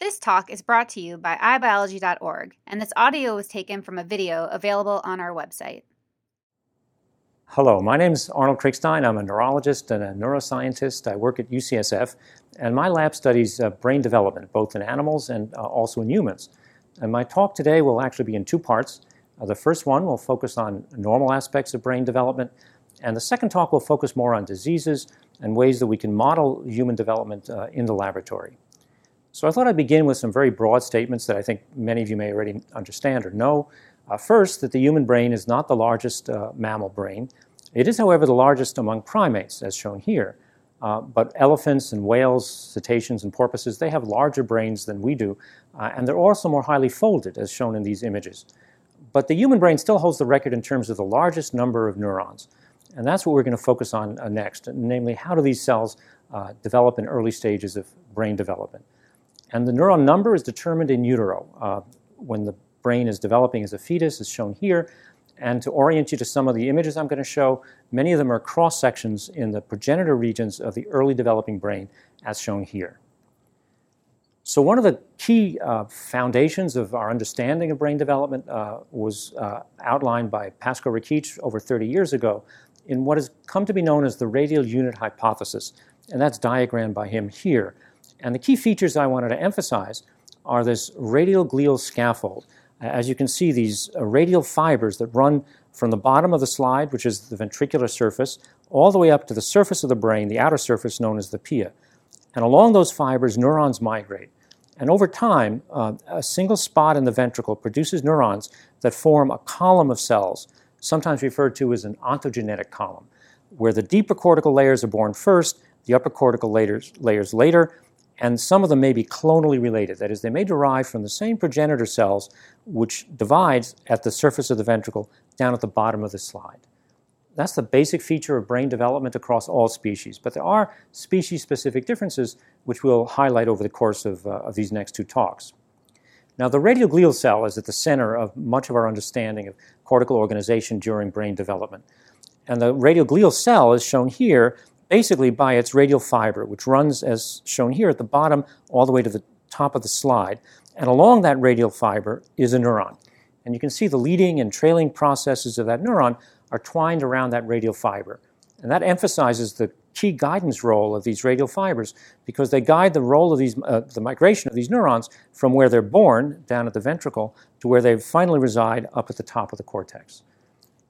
This talk is brought to you by iBiology.org, and this audio was taken from a video available on our website. Hello, my name is Arnold Kriegstein. I'm a neurologist and a neuroscientist. I work at UCSF, and my lab studies uh, brain development, both in animals and uh, also in humans. And my talk today will actually be in two parts. Uh, the first one will focus on normal aspects of brain development, and the second talk will focus more on diseases and ways that we can model human development uh, in the laboratory. So I thought I'd begin with some very broad statements that I think many of you may already understand or know. Uh, first, that the human brain is not the largest uh, mammal brain. It is, however, the largest among primates, as shown here. Uh, but elephants and whales, cetaceans and porpoises, they have larger brains than we do, uh, and they're also more highly folded, as shown in these images. But the human brain still holds the record in terms of the largest number of neurons. And that's what we're going to focus on uh, next, namely, how do these cells uh, develop in early stages of brain development? And the neuron number is determined in utero uh, when the brain is developing as a fetus, is shown here. And to orient you to some of the images I'm going to show, many of them are cross sections in the progenitor regions of the early developing brain, as shown here. So, one of the key uh, foundations of our understanding of brain development uh, was uh, outlined by Pasko Rakic over 30 years ago in what has come to be known as the radial unit hypothesis, and that's diagrammed by him here. And the key features I wanted to emphasize are this radial glial scaffold. As you can see, these uh, radial fibers that run from the bottom of the slide, which is the ventricular surface, all the way up to the surface of the brain, the outer surface known as the pia. And along those fibers, neurons migrate. And over time, uh, a single spot in the ventricle produces neurons that form a column of cells, sometimes referred to as an ontogenetic column, where the deeper cortical layers are born first, the upper cortical layers, layers later, and some of them may be clonally related. That is, they may derive from the same progenitor cells, which divides at the surface of the ventricle down at the bottom of the slide. That's the basic feature of brain development across all species. But there are species specific differences, which we'll highlight over the course of, uh, of these next two talks. Now, the radioglial cell is at the center of much of our understanding of cortical organization during brain development. And the radioglial cell is shown here basically by its radial fiber, which runs as shown here at the bottom all the way to the top of the slide. And along that radial fiber is a neuron. And you can see the leading and trailing processes of that neuron are twined around that radial fiber. And that emphasizes the key guidance role of these radial fibers because they guide the role of these, uh, the migration of these neurons from where they're born down at the ventricle to where they finally reside up at the top of the cortex.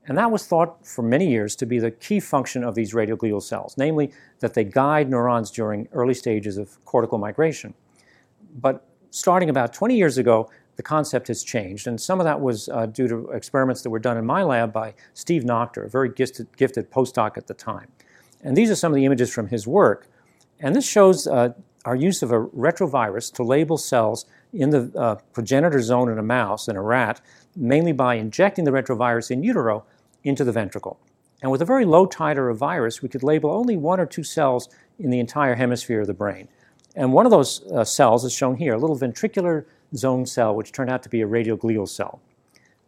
And that was thought for many years to be the key function of these radioglial cells, namely that they guide neurons during early stages of cortical migration. But starting about 20 years ago, the concept has changed, and some of that was uh, due to experiments that were done in my lab by Steve Noctor, a very gifted, gifted postdoc at the time. And these are some of the images from his work. And this shows uh, our use of a retrovirus to label cells in the uh, progenitor zone in a mouse, in a rat, mainly by injecting the retrovirus in utero into the ventricle. And with a very low titer of virus, we could label only one or two cells in the entire hemisphere of the brain. And one of those uh, cells is shown here, a little ventricular zone cell, which turned out to be a radioglial cell.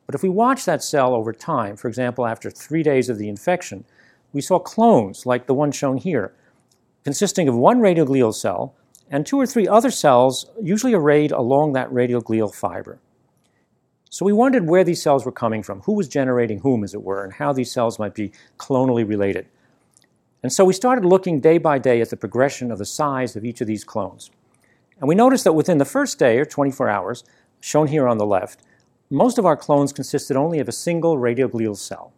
But if we watch that cell over time, for example, after three days of the infection, we saw clones like the one shown here, consisting of one radioglial cell and two or three other cells, usually arrayed along that radioglial fiber. So we wondered where these cells were coming from, who was generating whom, as it were, and how these cells might be clonally related. And so we started looking day by day at the progression of the size of each of these clones. And we noticed that within the first day, or 24 hours, shown here on the left, most of our clones consisted only of a single radioglial cell.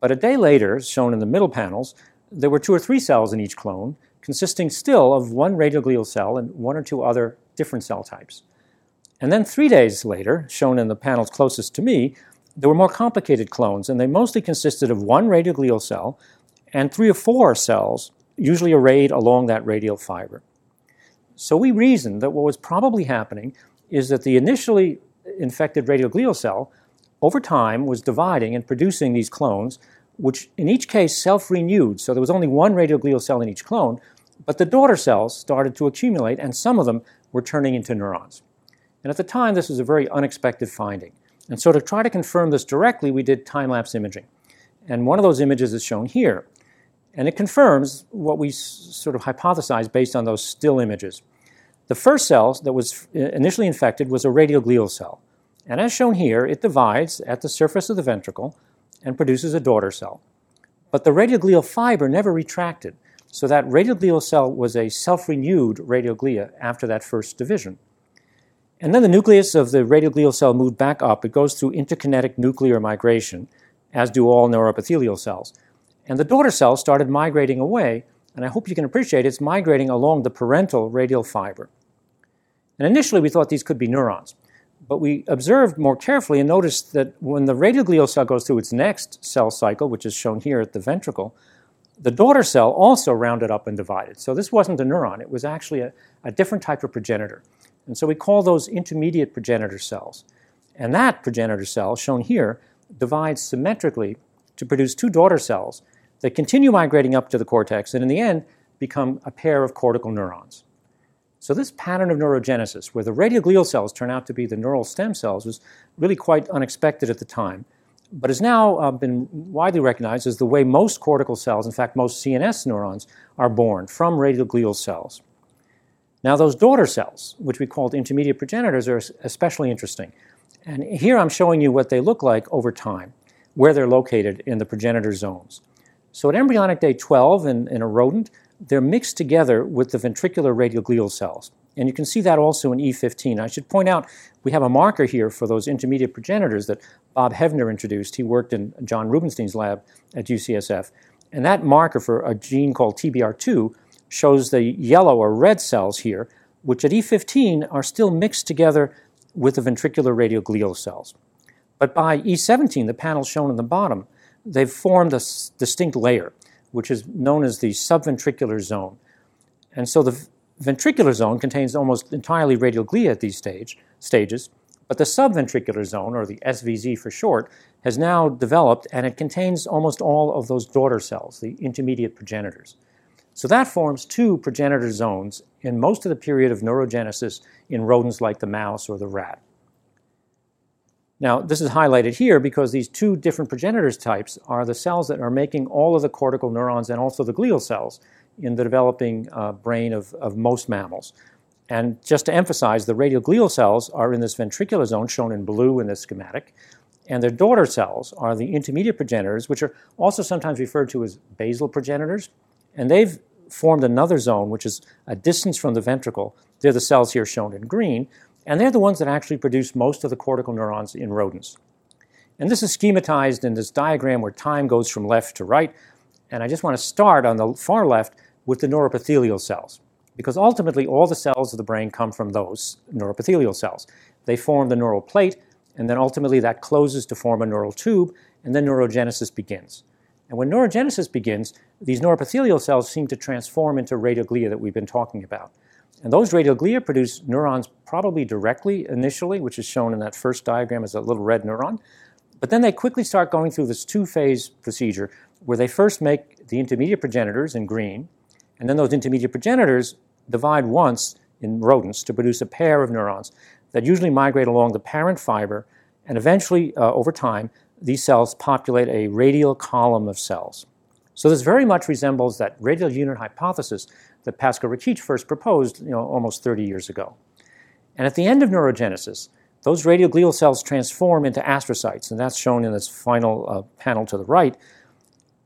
But a day later, shown in the middle panels, there were two or three cells in each clone, consisting still of one radioglial cell and one or two other different cell types. And then three days later, shown in the panels closest to me, there were more complicated clones, and they mostly consisted of one radioglial cell and three or four cells, usually arrayed along that radial fiber. So we reasoned that what was probably happening is that the initially infected radioglial cell, over time, was dividing and producing these clones, which in each case self renewed. So there was only one radioglial cell in each clone, but the daughter cells started to accumulate, and some of them were turning into neurons. And at the time, this was a very unexpected finding. And so, to try to confirm this directly, we did time lapse imaging. And one of those images is shown here. And it confirms what we s- sort of hypothesized based on those still images. The first cell that was uh, initially infected was a radioglial cell. And as shown here, it divides at the surface of the ventricle and produces a daughter cell. But the radioglial fiber never retracted, so that radioglial cell was a self renewed radioglia after that first division. And then the nucleus of the radioglial cell moved back up. It goes through interkinetic nuclear migration, as do all neuroepithelial cells. And the daughter cell started migrating away, and I hope you can appreciate it's migrating along the parental radial fiber. And initially we thought these could be neurons, but we observed more carefully and noticed that when the radioglial cell goes through its next cell cycle, which is shown here at the ventricle, the daughter cell also rounded up and divided. So this wasn't a neuron, it was actually a, a different type of progenitor. And so we call those intermediate progenitor cells. And that progenitor cell, shown here, divides symmetrically to produce two daughter cells that continue migrating up to the cortex and in the end become a pair of cortical neurons. So, this pattern of neurogenesis, where the radioglial cells turn out to be the neural stem cells, was really quite unexpected at the time, but has now uh, been widely recognized as the way most cortical cells, in fact, most CNS neurons, are born from radioglial cells. Now, those daughter cells, which we called intermediate progenitors, are especially interesting. And here I'm showing you what they look like over time, where they're located in the progenitor zones. So at embryonic day 12 in, in a rodent, they're mixed together with the ventricular radioglial cells. And you can see that also in E15. I should point out we have a marker here for those intermediate progenitors that Bob Hevner introduced. He worked in John Rubenstein's lab at UCSF. And that marker for a gene called TBR2 shows the yellow or red cells here, which at E15 are still mixed together with the ventricular radioglial cells. But by E17, the panel shown in the bottom, they've formed a distinct layer, which is known as the subventricular zone. And so the ventricular zone contains almost entirely radioglia at these stage, stages, but the subventricular zone, or the SVZ for short, has now developed and it contains almost all of those daughter cells, the intermediate progenitors. So that forms two progenitor zones in most of the period of neurogenesis in rodents like the mouse or the rat. Now, this is highlighted here because these two different progenitors types are the cells that are making all of the cortical neurons and also the glial cells in the developing uh, brain of, of most mammals. And just to emphasize, the radial glial cells are in this ventricular zone shown in blue in this schematic, and their daughter cells are the intermediate progenitors, which are also sometimes referred to as basal progenitors. And they've formed another zone, which is a distance from the ventricle. They're the cells here shown in green, and they're the ones that actually produce most of the cortical neurons in rodents. And this is schematized in this diagram where time goes from left to right. And I just want to start on the far left with the neuroepithelial cells, because ultimately all the cells of the brain come from those neuroepithelial cells. They form the neural plate, and then ultimately that closes to form a neural tube, and then neurogenesis begins. And when neurogenesis begins, these neuroepithelial cells seem to transform into radioglia that we've been talking about. And those radioglia produce neurons probably directly initially, which is shown in that first diagram as a little red neuron. But then they quickly start going through this two phase procedure where they first make the intermediate progenitors in green, and then those intermediate progenitors divide once in rodents to produce a pair of neurons that usually migrate along the parent fiber, and eventually, uh, over time, these cells populate a radial column of cells. So this very much resembles that radial unit hypothesis that Pasko Rakic first proposed you know, almost 30 years ago. And at the end of neurogenesis, those radioglial cells transform into astrocytes, and that's shown in this final uh, panel to the right,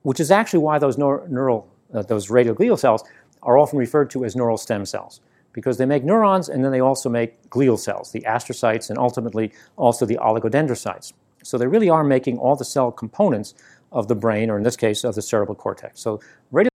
which is actually why those neur- neural, uh, those radioglial cells are often referred to as neural stem cells, because they make neurons and then they also make glial cells, the astrocytes, and ultimately also the oligodendrocytes. So they really are making all the cell components of the brain, or in this case, of the cerebral cortex. So radio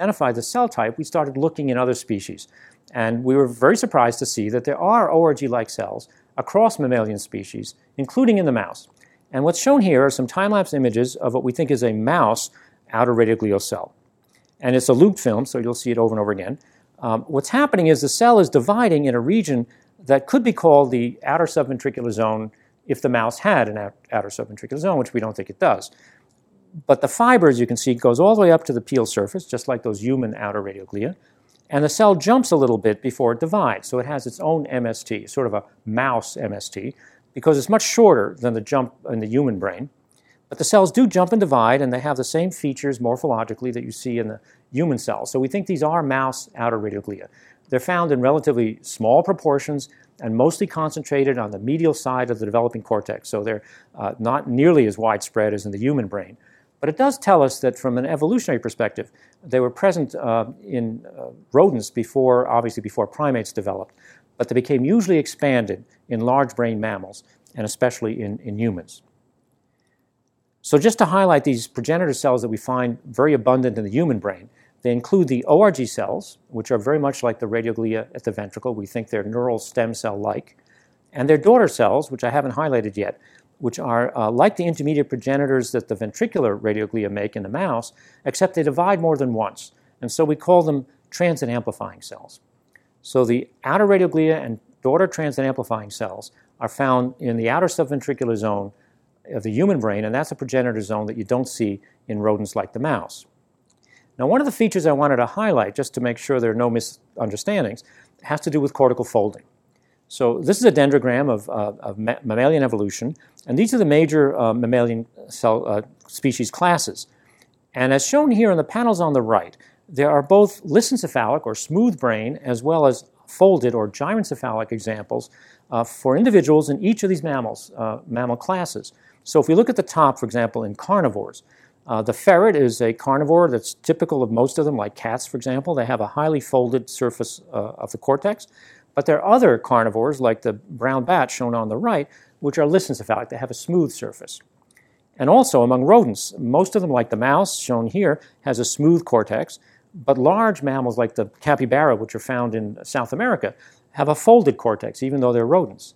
identify the cell type, we started looking in other species. And we were very surprised to see that there are ORG like cells across mammalian species, including in the mouse. And what's shown here are some time lapse images of what we think is a mouse outer radioglial cell. And it's a looped film, so you'll see it over and over again. Um, what's happening is the cell is dividing in a region that could be called the outer subventricular zone if the mouse had an outer subventricular zone, which we don't think it does. But the fiber, as you can see, goes all the way up to the pial surface, just like those human outer radioglia. And the cell jumps a little bit before it divides. So it has its own MST, sort of a mouse MST, because it's much shorter than the jump in the human brain. But the cells do jump and divide, and they have the same features morphologically that you see in the human cells. So we think these are mouse outer radioglia. They're found in relatively small proportions and mostly concentrated on the medial side of the developing cortex. So they're uh, not nearly as widespread as in the human brain. But it does tell us that from an evolutionary perspective, they were present uh, in uh, rodents before, obviously, before primates developed, but they became usually expanded in large brain mammals, and especially in, in humans. So, just to highlight these progenitor cells that we find very abundant in the human brain, they include the ORG cells, which are very much like the radioglia at the ventricle. We think they're neural stem cell like. And their daughter cells, which I haven't highlighted yet, which are uh, like the intermediate progenitors that the ventricular radioglia make in the mouse, except they divide more than once. And so we call them transit amplifying cells. So the outer radioglia and daughter transit amplifying cells are found in the outer subventricular zone of the human brain, and that's a progenitor zone that you don't see in rodents like the mouse. Now, one of the features I wanted to highlight, just to make sure there are no misunderstandings, has to do with cortical folding. So this is a dendrogram of, uh, of mammalian evolution, and these are the major uh, mammalian cell uh, species classes. And as shown here in the panels on the right, there are both lissencephalic or smooth brain as well as folded or gyrencephalic examples uh, for individuals in each of these mammals, uh, mammal classes. So if we look at the top, for example, in carnivores, uh, the ferret is a carnivore that's typical of most of them, like cats, for example. They have a highly folded surface of the cortex. But there are other carnivores, like the brown bat shown on the right, which are lissencephalic. They have a smooth surface. And also among rodents, most of them, like the mouse shown here, has a smooth cortex, but large mammals like the capybara, which are found in South America, have a folded cortex, even though they're rodents.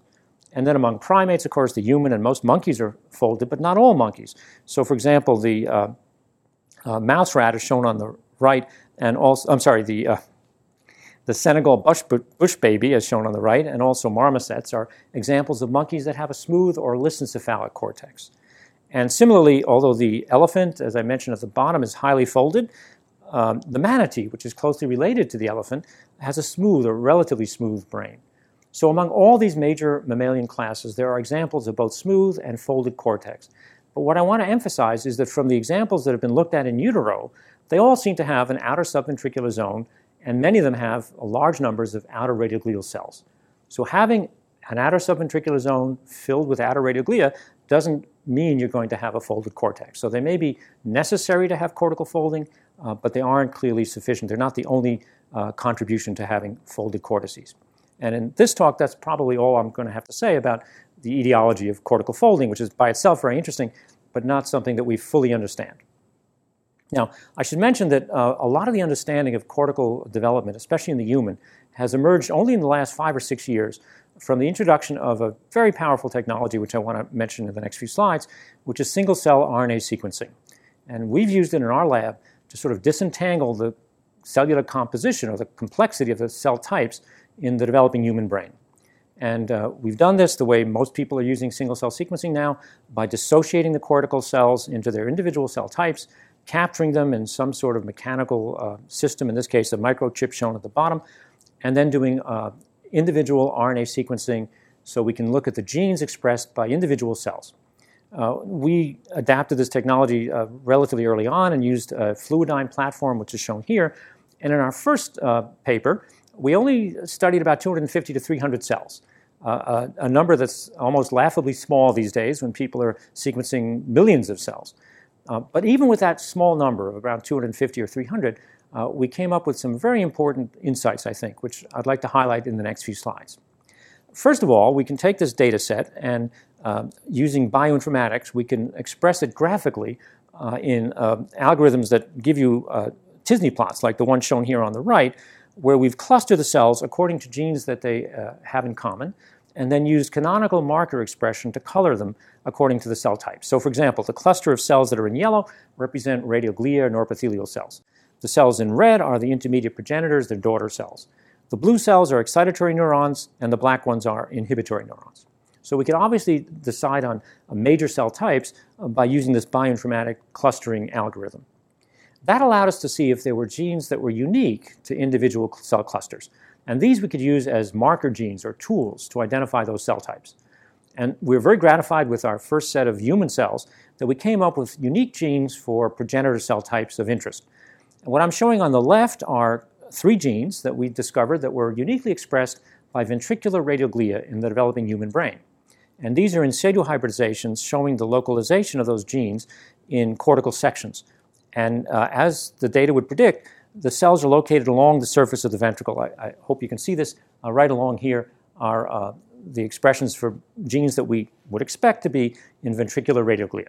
And then among primates, of course, the human and most monkeys are folded, but not all monkeys. So, for example, the uh, uh, mouse rat is shown on the right, and also, I'm sorry, the uh, the Senegal bush, bush baby, as shown on the right, and also marmosets are examples of monkeys that have a smooth or lissencephalic cortex. And similarly, although the elephant, as I mentioned at the bottom, is highly folded, um, the manatee, which is closely related to the elephant, has a smooth or relatively smooth brain. So, among all these major mammalian classes, there are examples of both smooth and folded cortex. But what I want to emphasize is that from the examples that have been looked at in utero, they all seem to have an outer subventricular zone and many of them have large numbers of outer radioglial cells. So having an outer subventricular zone filled with outer radioglia doesn't mean you're going to have a folded cortex. So they may be necessary to have cortical folding, uh, but they aren't clearly sufficient. They're not the only uh, contribution to having folded cortices. And in this talk, that's probably all I'm going to have to say about the etiology of cortical folding, which is by itself very interesting, but not something that we fully understand. Now, I should mention that uh, a lot of the understanding of cortical development, especially in the human, has emerged only in the last five or six years from the introduction of a very powerful technology, which I want to mention in the next few slides, which is single cell RNA sequencing. And we've used it in our lab to sort of disentangle the cellular composition or the complexity of the cell types in the developing human brain. And uh, we've done this the way most people are using single cell sequencing now by dissociating the cortical cells into their individual cell types capturing them in some sort of mechanical uh, system, in this case, a microchip shown at the bottom, and then doing uh, individual RNA sequencing so we can look at the genes expressed by individual cells. Uh, we adapted this technology uh, relatively early on and used a Fluidigm platform, which is shown here. And in our first uh, paper, we only studied about 250 to 300 cells. Uh, a, a number that's almost laughably small these days when people are sequencing millions of cells. Uh, but even with that small number of around 250 or 300, uh, we came up with some very important insights, I think, which I'd like to highlight in the next few slides. First of all, we can take this data set and uh, using bioinformatics, we can express it graphically uh, in uh, algorithms that give you t-SNE plots, like the one shown here on the right, where we've clustered the cells according to genes that they have in common, and then used canonical marker expression to color them according to the cell type. So, for example, the cluster of cells that are in yellow represent radioglia and epithelial cells. The cells in red are the intermediate progenitors, their daughter cells. The blue cells are excitatory neurons, and the black ones are inhibitory neurons. So we can obviously decide on major cell types uh, by using this bioinformatic clustering algorithm. That allowed us to see if there were genes that were unique to individual cell clusters. And these we could use as marker genes or tools to identify those cell types. And we were very gratified with our first set of human cells that we came up with unique genes for progenitor cell types of interest. And what I'm showing on the left are three genes that we discovered that were uniquely expressed by ventricular radioglia in the developing human brain. And these are in situ hybridizations showing the localization of those genes in cortical sections. And uh, as the data would predict, the cells are located along the surface of the ventricle. I, I hope you can see this. Uh, right along here are uh, the expressions for genes that we would expect to be in ventricular radioglia.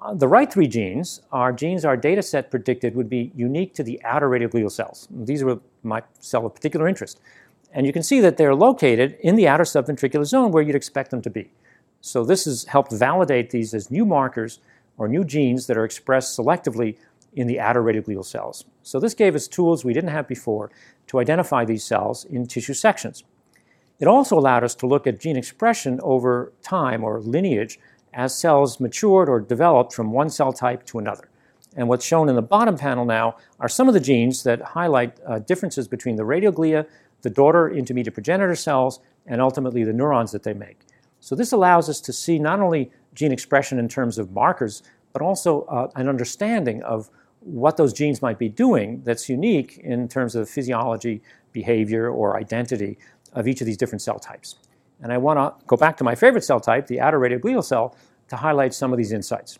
Uh, the right three genes are genes our data set predicted would be unique to the outer radioglial cells. These were my cell of particular interest. And you can see that they're located in the outer subventricular zone where you'd expect them to be. So this has helped validate these as new markers or new genes that are expressed selectively in the outer radioglial cells. So this gave us tools we didn't have before to identify these cells in tissue sections. It also allowed us to look at gene expression over time or lineage as cells matured or developed from one cell type to another. And what's shown in the bottom panel now are some of the genes that highlight uh, differences between the radioglia, the daughter intermediate progenitor cells, and ultimately the neurons that they make. So this allows us to see not only gene expression in terms of markers, but also uh, an understanding of what those genes might be doing that's unique in terms of physiology, behavior, or identity of each of these different cell types. And I want to go back to my favorite cell type, the outer radioglial cell, to highlight some of these insights.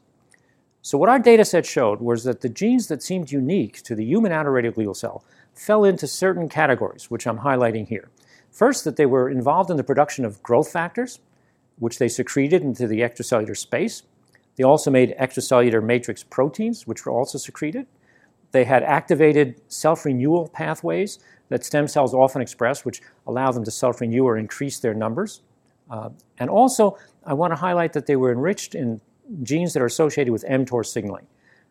So, what our data set showed was that the genes that seemed unique to the human outer radioglial cell fell into certain categories, which I'm highlighting here. First, that they were involved in the production of growth factors, which they secreted into the extracellular space. They also made extracellular matrix proteins, which were also secreted. They had activated self renewal pathways that stem cells often express, which allow them to self renew or increase their numbers. Uh, and also, I want to highlight that they were enriched in genes that are associated with mTOR signaling.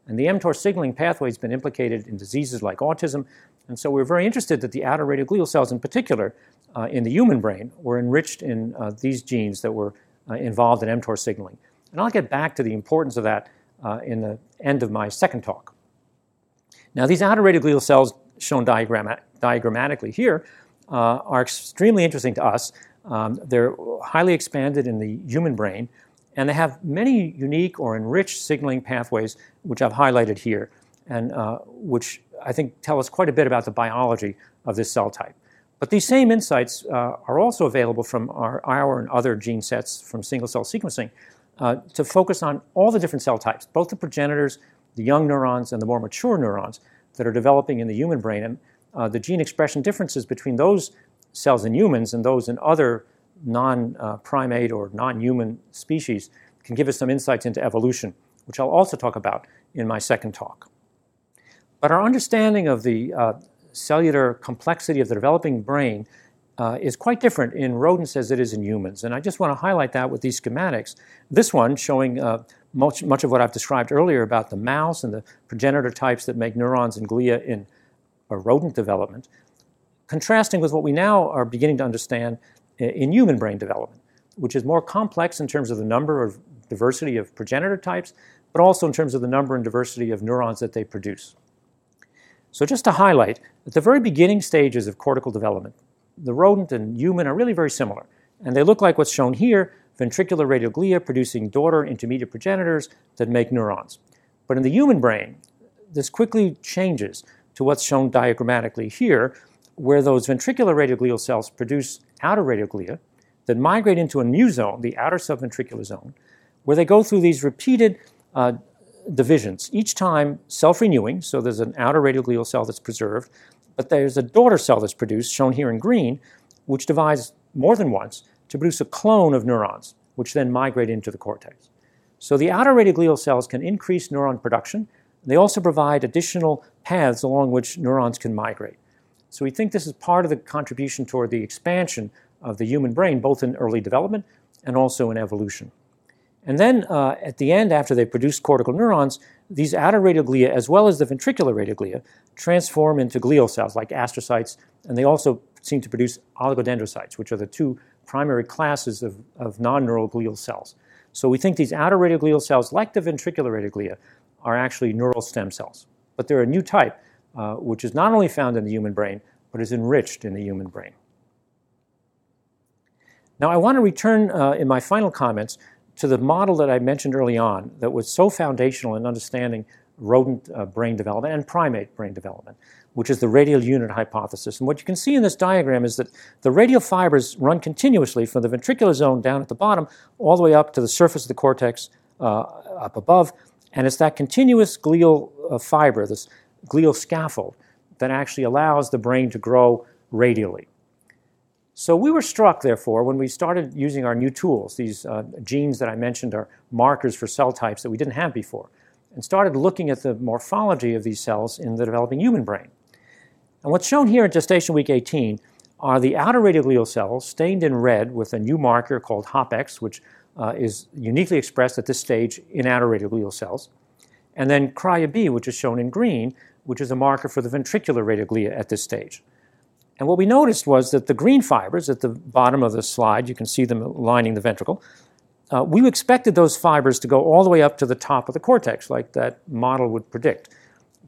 And the mTOR signaling pathway has been implicated in diseases like autism. And so we're very interested that the outer radioglial cells, in particular, uh, in the human brain, were enriched in uh, these genes that were uh, involved in mTOR signaling. And I'll get back to the importance of that uh, in the end of my second talk. Now, these outer radioglial cells, shown diagram- diagrammatically here, uh, are extremely interesting to us. Um, they're highly expanded in the human brain, and they have many unique or enriched signaling pathways, which I've highlighted here, and uh, which I think tell us quite a bit about the biology of this cell type. But these same insights uh, are also available from our, our and other gene sets from single cell sequencing uh, to focus on all the different cell types, both the progenitors, the young neurons, and the more mature neurons that are developing in the human brain, and uh, the gene expression differences between those cells in humans and those in other non primate or non human species can give us some insights into evolution, which I'll also talk about in my second talk. But our understanding of the uh, cellular complexity of the developing brain uh, is quite different in rodents as it is in humans. And I just want to highlight that with these schematics. This one showing uh, much, much of what I've described earlier about the mouse and the progenitor types that make neurons and glia in a rodent development, contrasting with what we now are beginning to understand in human brain development, which is more complex in terms of the number of diversity of progenitor types, but also in terms of the number and diversity of neurons that they produce. So, just to highlight, at the very beginning stages of cortical development, the rodent and human are really very similar. And they look like what's shown here ventricular radioglia producing daughter intermediate progenitors that make neurons. But in the human brain, this quickly changes to what's shown diagrammatically here, where those ventricular radioglial cells produce outer radioglia that migrate into a new zone, the outer subventricular zone, where they go through these repeated uh, divisions, each time self renewing. So there's an outer radioglial cell that's preserved, but there's a daughter cell that's produced, shown here in green, which divides more than once to produce a clone of neurons, which then migrate into the cortex. So the outer radioglial cells can increase neuron production They also provide additional paths along which neurons can migrate. So we think this is part of the contribution toward the expansion of the human brain, both in early development and also in evolution. And then uh, at the end, after they produce cortical neurons, these outer radioglia, as well as the ventricular radioglia, transform into glial cells like astrocytes, and they also seem to produce oligodendrocytes, which are the two primary classes of, of non neural glial cells. So we think these outer radioglial cells, like the ventricular radioglia, are actually neural stem cells. But they're a new type, uh, which is not only found in the human brain, but is enriched in the human brain. Now, I want to return uh, in my final comments to the model that I mentioned early on that was so foundational in understanding rodent uh, brain development and primate brain development, which is the radial unit hypothesis. And what you can see in this diagram is that the radial fibers run continuously from the ventricular zone down at the bottom all the way up to the surface of the cortex uh, up above. And it's that continuous glial uh, fiber, this glial scaffold, that actually allows the brain to grow radially. So we were struck, therefore, when we started using our new tools. These uh, genes that I mentioned are markers for cell types that we didn't have before, and started looking at the morphology of these cells in the developing human brain. And what's shown here at gestation week 18 are the outer radioglial cells stained in red with a new marker called HOPX, which uh, is uniquely expressed at this stage in outer radioglial cells. And then crya-B, which is shown in green, which is a marker for the ventricular radioglia at this stage. And what we noticed was that the green fibers at the bottom of the slide, you can see them lining the ventricle, uh, we expected those fibers to go all the way up to the top of the cortex, like that model would predict.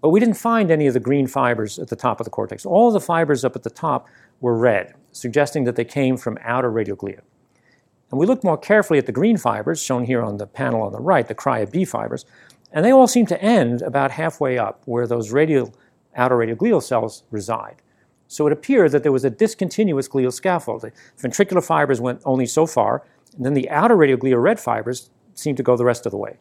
But we didn't find any of the green fibers at the top of the cortex. All the fibers up at the top were red, suggesting that they came from outer radioglia. And we looked more carefully at the green fibers, shown here on the panel on the right, the crya-B fibers, and they all seem to end about halfway up where those radial, outer radioglial cells reside. So it appeared that there was a discontinuous glial scaffold. The ventricular fibers went only so far, and then the outer radioglial red fibers seemed to go the rest of the way.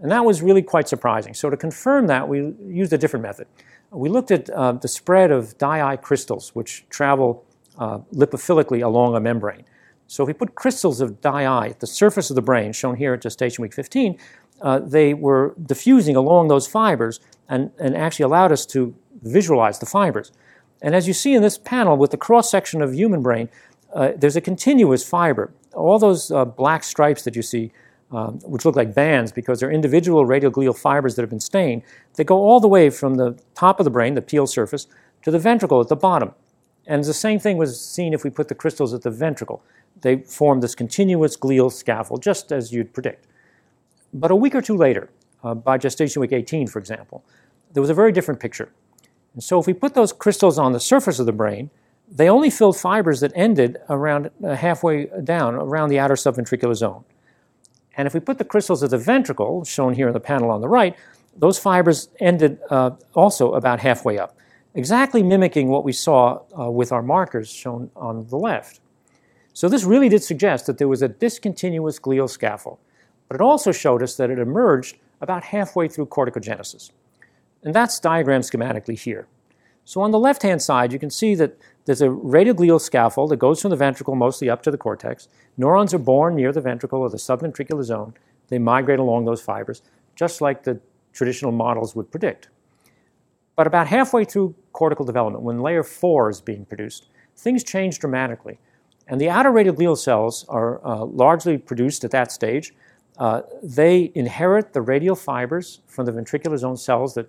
And that was really quite surprising. So to confirm that, we used a different method. We looked at uh, the spread of dye crystals, which travel uh, lipophilically along a membrane. So if we put crystals of dye at the surface of the brain, shown here at gestation week 15, uh, they were diffusing along those fibers and, and actually allowed us to visualize the fibers. And as you see in this panel with the cross section of human brain, uh, there's a continuous fiber. All those uh, black stripes that you see, um, which look like bands because they're individual radioglial fibers that have been stained, they go all the way from the top of the brain, the pial surface, to the ventricle at the bottom. And the same thing was seen if we put the crystals at the ventricle. They form this continuous glial scaffold, just as you'd predict. But a week or two later, uh, by gestation week 18, for example, there was a very different picture. And so if we put those crystals on the surface of the brain, they only filled fibers that ended around uh, halfway down, around the outer subventricular zone. And if we put the crystals at the ventricle, shown here in the panel on the right, those fibers ended uh, also about halfway up, exactly mimicking what we saw uh, with our markers shown on the left. So this really did suggest that there was a discontinuous glial scaffold, but it also showed us that it emerged about halfway through corticogenesis. And that's diagrammed schematically here. So on the left-hand side, you can see that there's a radioglial scaffold that goes from the ventricle mostly up to the cortex. Neurons are born near the ventricle or the subventricular zone. They migrate along those fibers, just like the traditional models would predict. But about halfway through cortical development, when layer 4 is being produced, things change dramatically. And the outer radioglial cells are uh, largely produced at that stage. Uh, they inherit the radial fibers from the ventricular zone cells that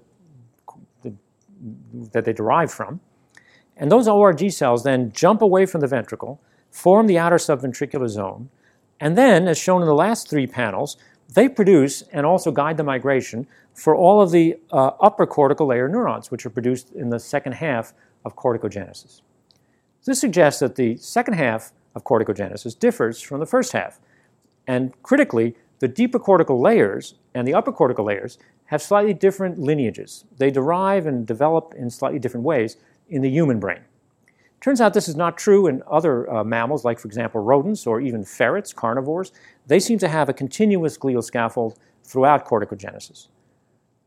that they derive from. And those ORG cells then jump away from the ventricle, form the outer subventricular zone, and then, as shown in the last three panels, they produce and also guide the migration for all of the uh, upper cortical layer neurons, which are produced in the second half of corticogenesis. This suggests that the second half of corticogenesis differs from the first half. And critically, the deeper cortical layers and the upper cortical layers have slightly different lineages. They derive and develop in slightly different ways in the human brain. Turns out this is not true in other uh, mammals, like, for example, rodents or even ferrets, carnivores. They seem to have a continuous glial scaffold throughout corticogenesis.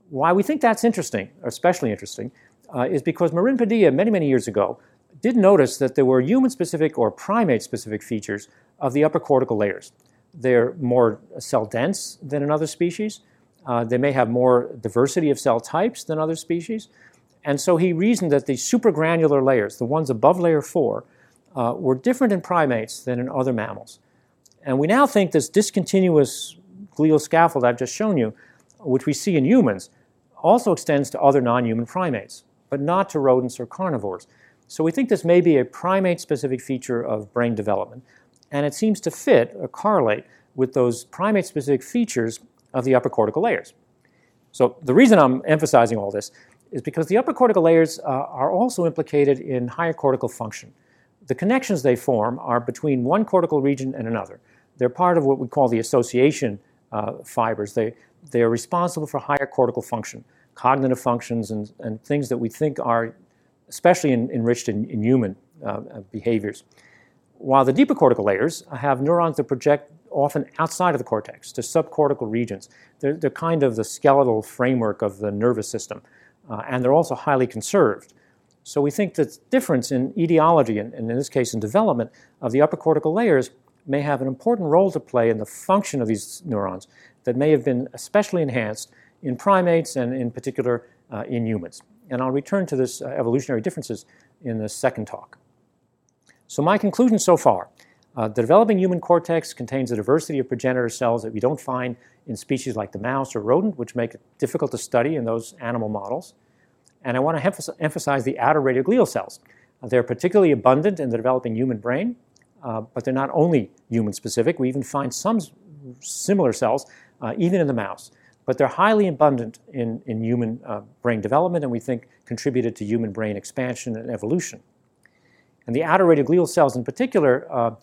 Why we think that's interesting, especially interesting, uh, is because Marin Padilla, many, many years ago, did notice that there were human specific or primate specific features of the upper cortical layers. They're more cell dense than in other species. Uh, they may have more diversity of cell types than other species. And so he reasoned that the supragranular layers, the ones above layer 4, uh, were different in primates than in other mammals. And we now think this discontinuous glial scaffold I've just shown you, which we see in humans, also extends to other non human primates, but not to rodents or carnivores. So we think this may be a primate specific feature of brain development, and it seems to fit or correlate with those primate specific features of the upper cortical layers. So the reason I'm emphasizing all this is because the upper cortical layers uh, are also implicated in higher cortical function. The connections they form are between one cortical region and another. They're part of what we call the association uh, fibers. They, they are responsible for higher cortical function, cognitive functions, and, and things that we think are especially in, enriched in, in human uh, uh, behaviors. While the deeper cortical layers have neurons that project often outside of the cortex to subcortical regions. They're, they're kind of the skeletal framework of the nervous system, uh, and they're also highly conserved. So we think that difference in etiology, and, and in this case in development, of the upper cortical layers may have an important role to play in the function of these neurons that may have been especially enhanced in primates and in particular uh, in humans. And I'll return to this uh, evolutionary differences in the second talk. So my conclusion so far, uh, the developing human cortex contains a diversity of progenitor cells that we don't find in species like the mouse or rodent, which make it difficult to study in those animal models. And I want to emphasize the outer radioglial cells. They're particularly abundant in the developing human brain, uh, but they're not only human specific. We even find some similar cells uh, even in the mouse but they're highly abundant in, in human uh, brain development and we think contributed to human brain expansion and evolution. And the outer radioglial cells in particular uh,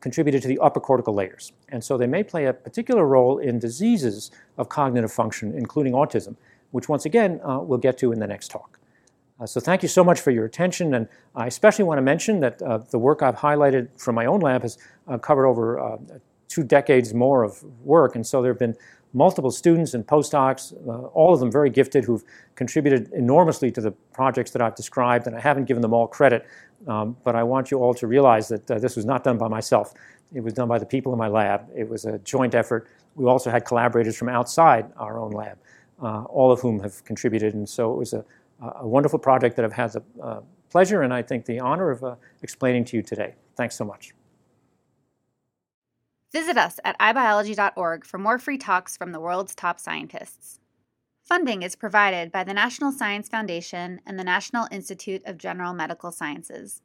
contributed to the upper cortical layers. And so they may play a particular role in diseases of cognitive function, including autism, which once again uh, we'll get to in the next talk. Uh, so thank you so much for your attention, and I especially want to mention that uh, the work I've highlighted from my own lab has uh, covered over uh, two decades more of work, and so there have been multiple students and postdocs, uh, all of them very gifted, who've contributed enormously to the projects that I've described, and I haven't given them all credit, um, but I want you all to realize that uh, this was not done by myself. It was done by the people in my lab. It was a joint effort. We also had collaborators from outside our own lab, uh, all of whom have contributed, and so it was a, a wonderful project that I've had the uh, pleasure and I think the honor of uh, explaining to you today. Thanks so much. Visit us at ibiology.org for more free talks from the world's top scientists. Funding is provided by the National Science Foundation and the National Institute of General Medical Sciences.